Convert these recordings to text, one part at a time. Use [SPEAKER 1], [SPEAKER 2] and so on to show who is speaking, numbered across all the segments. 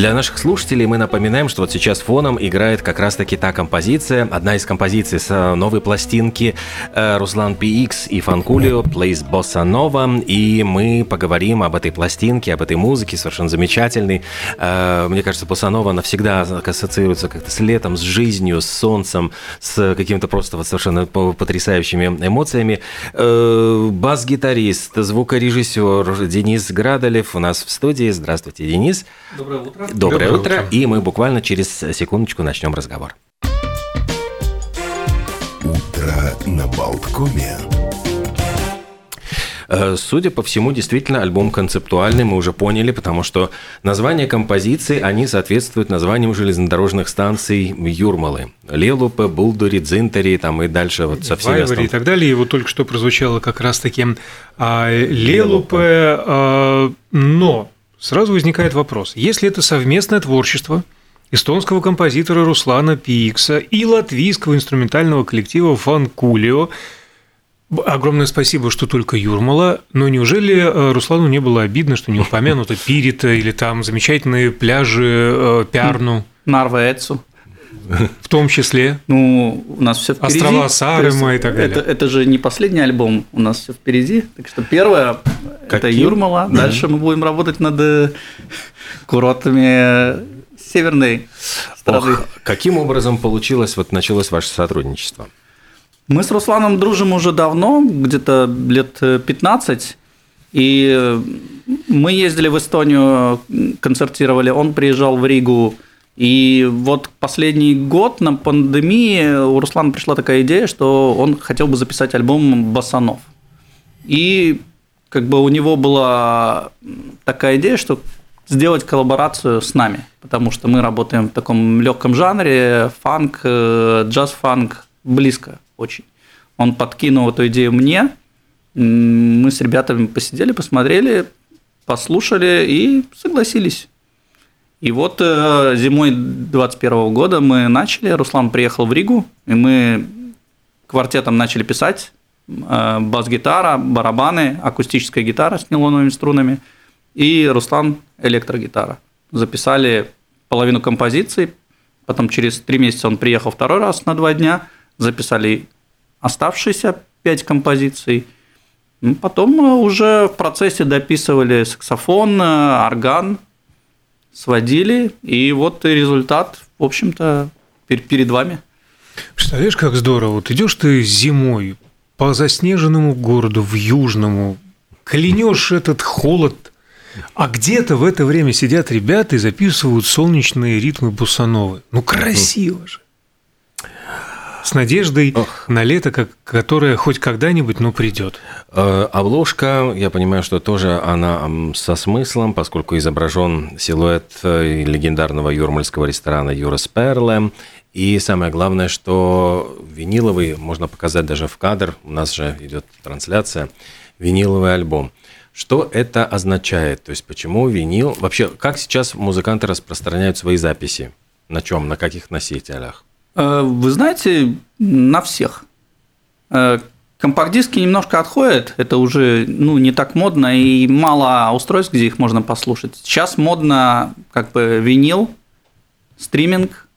[SPEAKER 1] Для наших слушателей мы напоминаем, что вот сейчас фоном играет как раз-таки та композиция, одна из композиций с э, новой пластинки э, Руслан PX и Фанкулио Plays Bossa Nova, и мы поговорим об этой пластинке, об этой музыке, совершенно замечательной. Э, мне кажется, Bossa Nova навсегда ассоциируется как-то с летом, с жизнью, с солнцем, с какими-то просто вот совершенно потрясающими эмоциями. Бас-гитарист, звукорежиссер Денис Градолев у нас в студии. Здравствуйте, Денис.
[SPEAKER 2] Доброе утро.
[SPEAKER 1] Доброе, Доброе утро. утро. И мы буквально через секундочку начнем разговор.
[SPEAKER 3] Утро на Болткоме.
[SPEAKER 1] Э, судя по всему, действительно, альбом концептуальный, мы уже поняли, потому что название композиции, они соответствуют названиям железнодорожных станций Юрмалы. Лелупе, Булдури, Дзинтари, там и дальше вот со всеми
[SPEAKER 2] Вайвари и так далее. И вот только что прозвучало как раз-таки а, Лелупе, а, но сразу возникает вопрос. Если это совместное творчество эстонского композитора Руслана Пикса и латвийского инструментального коллектива Фанкулио, Огромное спасибо, что только Юрмала, но неужели э, Руслану не было обидно, что не упомянуто Пирита или там замечательные пляжи э, Пярну?
[SPEAKER 4] Нарвецу.
[SPEAKER 2] В том числе.
[SPEAKER 4] Ну, у нас все впереди.
[SPEAKER 2] Острова Сарыма и так далее.
[SPEAKER 4] Это, это же не последний альбом, у нас все впереди. Так что первое Каким? это Юрмала. Mm-hmm. Дальше мы будем работать над э, курортами северной страны. Ох,
[SPEAKER 1] каким образом получилось, вот началось ваше сотрудничество?
[SPEAKER 4] Мы с Русланом дружим уже давно, где-то лет 15. И мы ездили в Эстонию, концертировали. Он приезжал в Ригу и вот последний год на пандемии у Руслана пришла такая идея, что он хотел бы записать альбом басанов. И как бы у него была такая идея, что сделать коллаборацию с нами, потому что мы работаем в таком легком жанре, фанк, э, джаз-фанк, близко очень. Он подкинул эту идею мне, мы с ребятами посидели, посмотрели, послушали и согласились. И вот э, зимой 2021 года мы начали, Руслан приехал в Ригу, и мы квартетом начали писать. Э, бас-гитара, барабаны, акустическая гитара с нейлоновыми струнами и Руслан электрогитара. Записали половину композиций, потом через три месяца он приехал второй раз на два дня, записали оставшиеся пять композиций. Потом уже в процессе дописывали саксофон, э, орган, сводили, и вот результат, в общем-то, перед вами.
[SPEAKER 2] Представляешь, как здорово. Вот идешь ты зимой по заснеженному городу в Южному, клянешь этот холод, а где-то в это время сидят ребята и записывают солнечные ритмы бусановы. Ну, красиво же с надеждой Ох. на лето, как, которое хоть когда-нибудь, но придет.
[SPEAKER 1] Э, обложка, я понимаю, что тоже она со смыслом, поскольку изображен силуэт э, легендарного юрмальского ресторана Юрас Перле. И самое главное, что виниловый, можно показать даже в кадр, у нас же идет трансляция, виниловый альбом. Что это означает? То есть почему винил? Вообще, как сейчас музыканты распространяют свои записи? На чем? На каких носителях?
[SPEAKER 4] Э, вы знаете, на всех. Э, компакт-диски немножко отходят, это уже ну, не так модно, и мало устройств, где их можно послушать. Сейчас модно как бы винил, стриминг,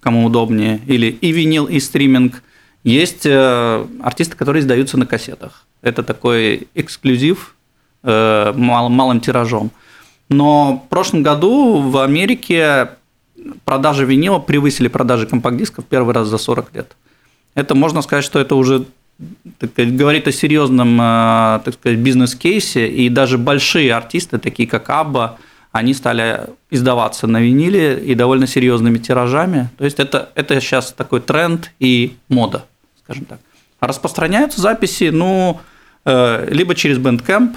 [SPEAKER 4] кому удобнее, или и винил, и стриминг. Есть э, артисты, которые издаются на кассетах. Это такой эксклюзив мал, малым тиражом. Но в прошлом году в Америке продажи винила превысили продажи компакт-дисков первый раз за 40 лет. Это можно сказать, что это уже так сказать, говорит о серьезном э, так сказать, бизнес-кейсе, и даже большие артисты, такие как Абба, они стали издаваться на виниле и довольно серьезными тиражами. То есть это, это сейчас такой тренд и мода, скажем так. распространяются записи, ну, э, либо через Bandcamp,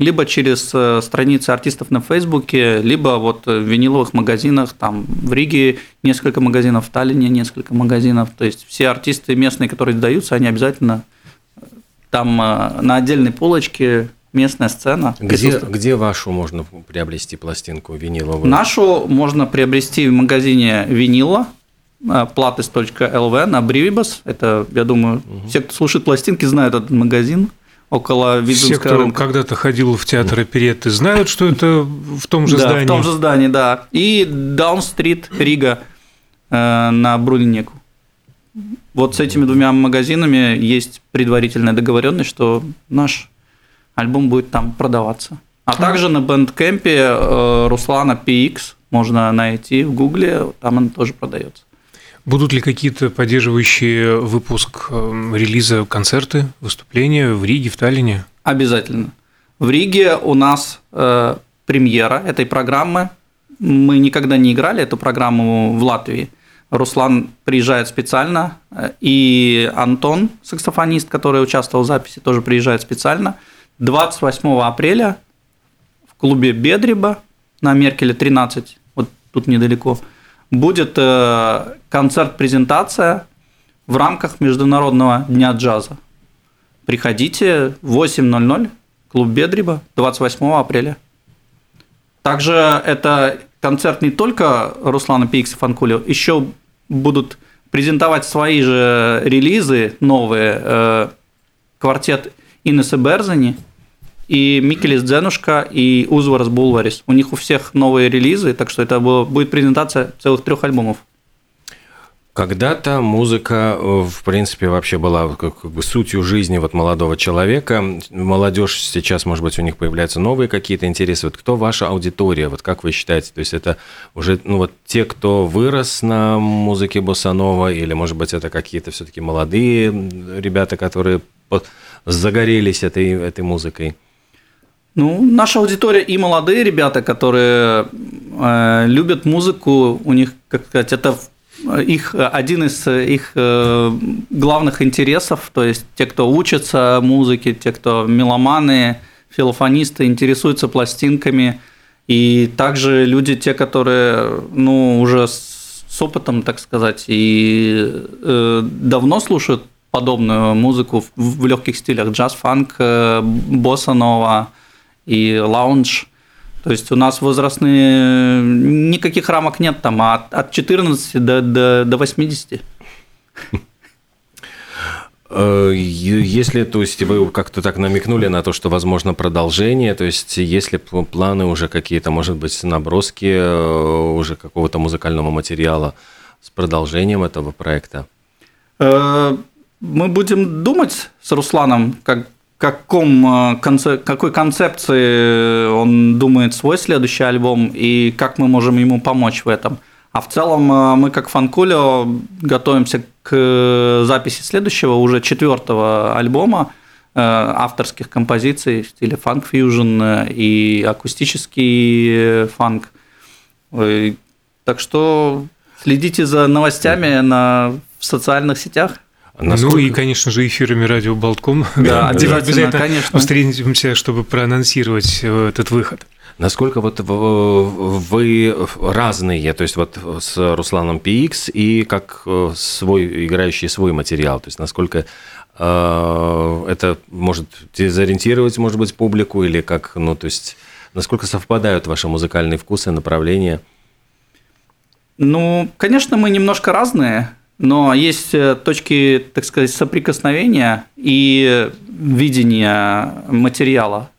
[SPEAKER 4] либо через э, страницы артистов на Фейсбуке, либо вот в виниловых магазинах, там в Риге несколько магазинов, в Таллине несколько магазинов. То есть все артисты местные, которые сдаются, они обязательно э, там э, на отдельной полочке местная сцена.
[SPEAKER 1] Где, где вашу можно приобрести пластинку виниловую?
[SPEAKER 4] Нашу можно приобрести в магазине винила, platis.lv на Брivibus. Это, я думаю, угу. все, кто слушает пластинки, знают этот магазин. Около
[SPEAKER 2] Видзинского Все, кто рынка. когда-то ходил в театр оперетты, знают, что это в том же
[SPEAKER 4] да,
[SPEAKER 2] здании.
[SPEAKER 4] в том же здании, да. И Даун-стрит, Рига э, на Брунинеку. Вот с этими двумя магазинами есть предварительная договоренность, что наш альбом будет там продаваться. А также на бэндкэмпе э, Руслана PX можно найти в Гугле, там он тоже продается.
[SPEAKER 2] Будут ли какие-то поддерживающие выпуск э, релиза концерты, выступления в Риге, в Таллине?
[SPEAKER 4] Обязательно. В Риге у нас э, премьера этой программы. Мы никогда не играли эту программу в Латвии. Руслан приезжает специально, э, и Антон, саксофонист, который участвовал в записи, тоже приезжает специально. 28 апреля клубе Бедриба на Меркеле 13, вот тут недалеко, будет э, концерт-презентация в рамках Международного дня джаза. Приходите в 8.00, клуб Бедриба, 28 апреля. Также это концерт не только Руслана Пикс Фанкулио, еще будут презентовать свои же релизы новые, э, квартет Инесса Берзани – и Микелис Дзенушка, и Узварас Булварис. У них у всех новые релизы, так что это будет презентация целых трех альбомов.
[SPEAKER 1] Когда-то музыка, э, в принципе, вообще была как бы сутью жизни вот молодого человека. Молодежь сейчас, может быть, у них появляются новые какие-то интересы. Вот кто ваша аудитория? Вот как вы считаете? То есть это уже ну, вот те, кто вырос на музыке Босанова, или, может быть, это какие-то все-таки молодые ребята, которые загорелись этой, этой музыкой?
[SPEAKER 4] Ну, наша аудитория и молодые ребята, которые э, любят музыку, у них, как сказать, это их один из их э, главных интересов, то есть те, кто учатся музыке, те, кто меломаны, филофонисты, интересуются пластинками, и также люди, те, которые, ну, уже с опытом, так сказать, и э, давно слушают подобную музыку в, в легких стилях джаз, фанк, э, босса нова, и лаунж. То есть у нас возрастные никаких рамок нет там, а от, от 14 до, до, до 80.
[SPEAKER 1] Э, если, то есть, вы как-то так намекнули на то, что возможно продолжение, то есть, если планы уже какие-то, может быть, наброски э, уже какого-то музыкального материала с продолжением этого проекта?
[SPEAKER 4] Э, мы будем думать с Русланом, как каком, э, какой концепции он думает свой следующий альбом и как мы можем ему помочь в этом. А в целом э, мы как Фанкулио готовимся к записи следующего, уже четвертого альбома э, авторских композиций в стиле фанк-фьюжн и акустический фанк. Так что следите за новостями на, в социальных сетях.
[SPEAKER 2] Насколько... Ну и, конечно же, эфирами радио Болтком.
[SPEAKER 4] Да, обязательно, конечно.
[SPEAKER 2] Встретимся, чтобы проанонсировать э, этот выход.
[SPEAKER 1] Насколько вот вы разные, то есть вот с Русланом PX и как э, свой, играющий свой материал, то есть насколько э, это может дезориентировать, может быть, публику или как, ну, то есть насколько совпадают ваши музыкальные вкусы, направления?
[SPEAKER 4] Ну, конечно, мы немножко разные, но есть э, точки, так сказать, соприкосновения и видения материала.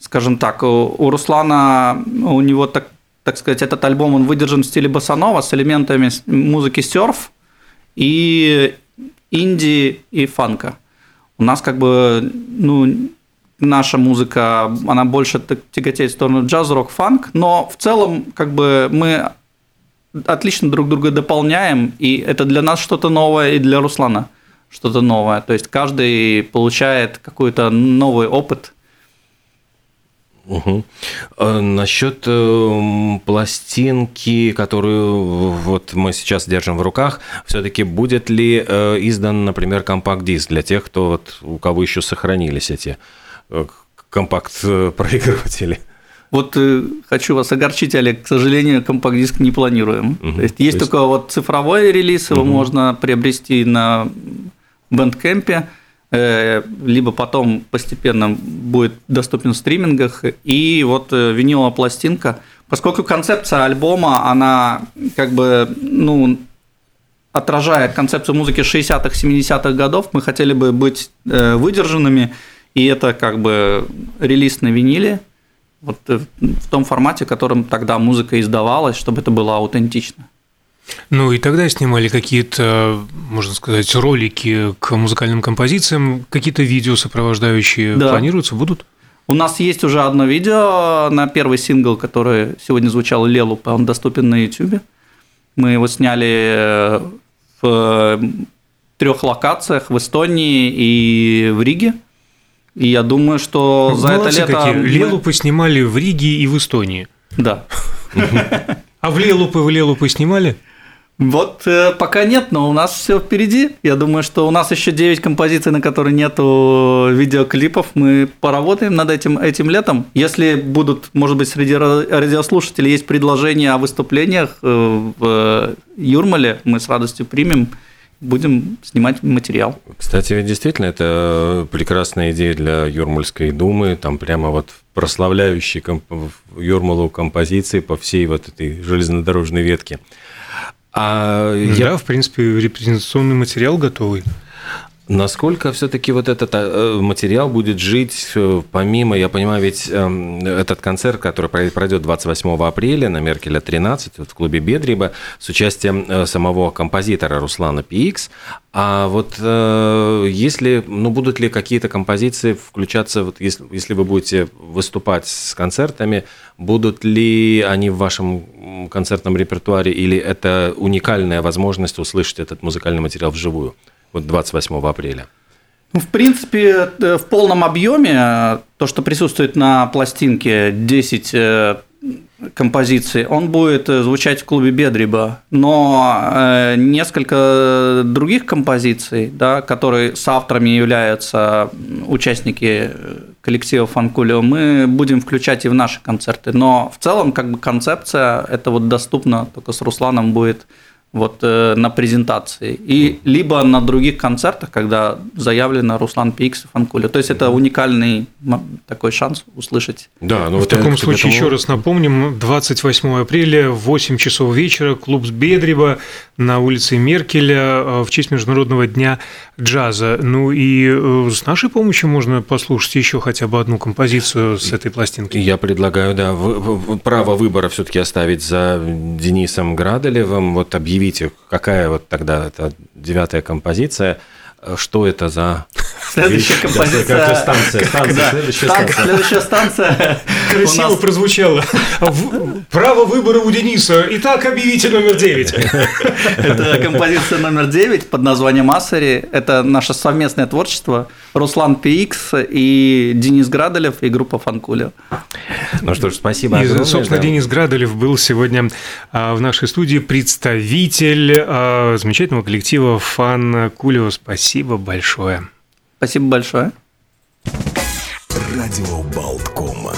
[SPEAKER 4] Скажем так, у Руслана, у него, так, так сказать, этот альбом, он выдержан в стиле басанова с элементами музыки серф и инди и фанка. У нас как бы, ну, наша музыка, она больше тяготеет в сторону джаз-рок, фанк, но в целом как бы мы отлично друг друга дополняем, и это для нас что-то новое, и для Руслана что-то новое. То есть каждый получает какой-то новый опыт.
[SPEAKER 1] Угу. насчет э, пластинки, которую вот мы сейчас держим в руках, все-таки будет ли э, издан, например, компакт-диск для тех, кто вот, у кого еще сохранились эти э, компакт-проигрыватели?
[SPEAKER 4] Вот э, хочу вас огорчить, Олег, к сожалению, компакт-диск не планируем. Угу. То есть есть, есть только вот цифровой релиз, его угу. можно приобрести на Bandcamp, э, либо потом постепенно будет доступен в стримингах, и вот э, виниловая пластинка. Поскольку концепция альбома, она как бы, ну, отражает концепцию музыки 60-х, 70-х годов, мы хотели бы быть выдержанными И это как бы релиз на виниле, вот э, в том формате, в котором тогда музыка издавалась, чтобы это было аутентично.
[SPEAKER 2] Ну и тогда снимали какие-то, можно сказать, ролики к музыкальным композициям, какие-то видео сопровождающие да. планируются, будут?
[SPEAKER 4] У нас есть уже одно видео на первый сингл, который сегодня звучал Лелупа, он доступен на YouTube. Мы его сняли э, в трех локациях в Эстонии и в Риге. И я думаю, что за Молодцы это лето...
[SPEAKER 2] Какие. Мы... Лелупы снимали в Риге и в Эстонии.
[SPEAKER 4] Да.
[SPEAKER 2] А в Лелупы, в Лелупы снимали?
[SPEAKER 4] Вот э, пока нет, но у нас все впереди. Я думаю, что у нас еще 9 композиций, на которые нету видеоклипов. Мы поработаем над этим этим летом. Если будут, может быть, среди радиослушателей есть предложения о выступлениях э, в Юрмале, мы с радостью примем будем снимать материал.
[SPEAKER 1] Кстати, ведь действительно это прекрасная идея для Юрмальской думы, там прямо вот прославляющие комп... Юрмалу композиции по всей вот этой железнодорожной ветке.
[SPEAKER 2] А да, я... в принципе, репрезентационный материал готовый.
[SPEAKER 1] Насколько все-таки вот этот э, материал будет жить э, помимо, я понимаю, ведь эм, этот концерт, который пройдет 28 апреля на Меркеля 13 вот в клубе Бедриба с участием э, самого композитора Руслана PX, а вот если, ну, будут ли какие-то композиции включаться, вот если, если вы будете выступать с концертами, будут ли они в вашем концертном репертуаре или это уникальная возможность услышать этот музыкальный материал вживую? Вот 28 апреля?
[SPEAKER 4] Ну, в принципе, э, в полном объеме э, то, что присутствует на пластинке 10 э, композиций, он будет звучать в клубе Бедриба, но несколько других композиций, да, которые с авторами являются участники коллектива Фанкулио, мы будем включать и в наши концерты. Но в целом, как бы концепция, это вот доступно только с Русланом будет вот э, на презентации, и либо на других концертах, когда заявлено Руслан Пикс и Фанкуля. То есть это уникальный такой шанс услышать.
[SPEAKER 2] Да, ну в таком случае этому... еще раз напомним, 28 апреля в 8 часов вечера клуб с Бедрева на улице Меркеля э, в честь Международного дня джаза. Ну и э, с нашей помощью можно послушать еще хотя бы одну композицию с этой пластинки.
[SPEAKER 1] Я предлагаю, да, право выбора все-таки оставить за Денисом Граделевым. Вот объявить объявите, какая вот тогда это девятая композиция, что это за
[SPEAKER 4] Следующая композиция. станция. Станция. Следующая станция. Следующая станция.
[SPEAKER 2] Красиво прозвучало. Право выбора у Дениса. Итак, объявите номер 9.
[SPEAKER 4] Это композиция номер 9 под названием Асари. Это наше совместное творчество. Руслан Пикс и Денис Градолев и группа Фанкуля.
[SPEAKER 1] Ну что ж, спасибо.
[SPEAKER 2] И, собственно, да. Денис Градолев был сегодня а, в нашей студии представитель а, замечательного коллектива Фан Кулио. Спасибо большое.
[SPEAKER 4] Спасибо большое.
[SPEAKER 3] Радио Болткома.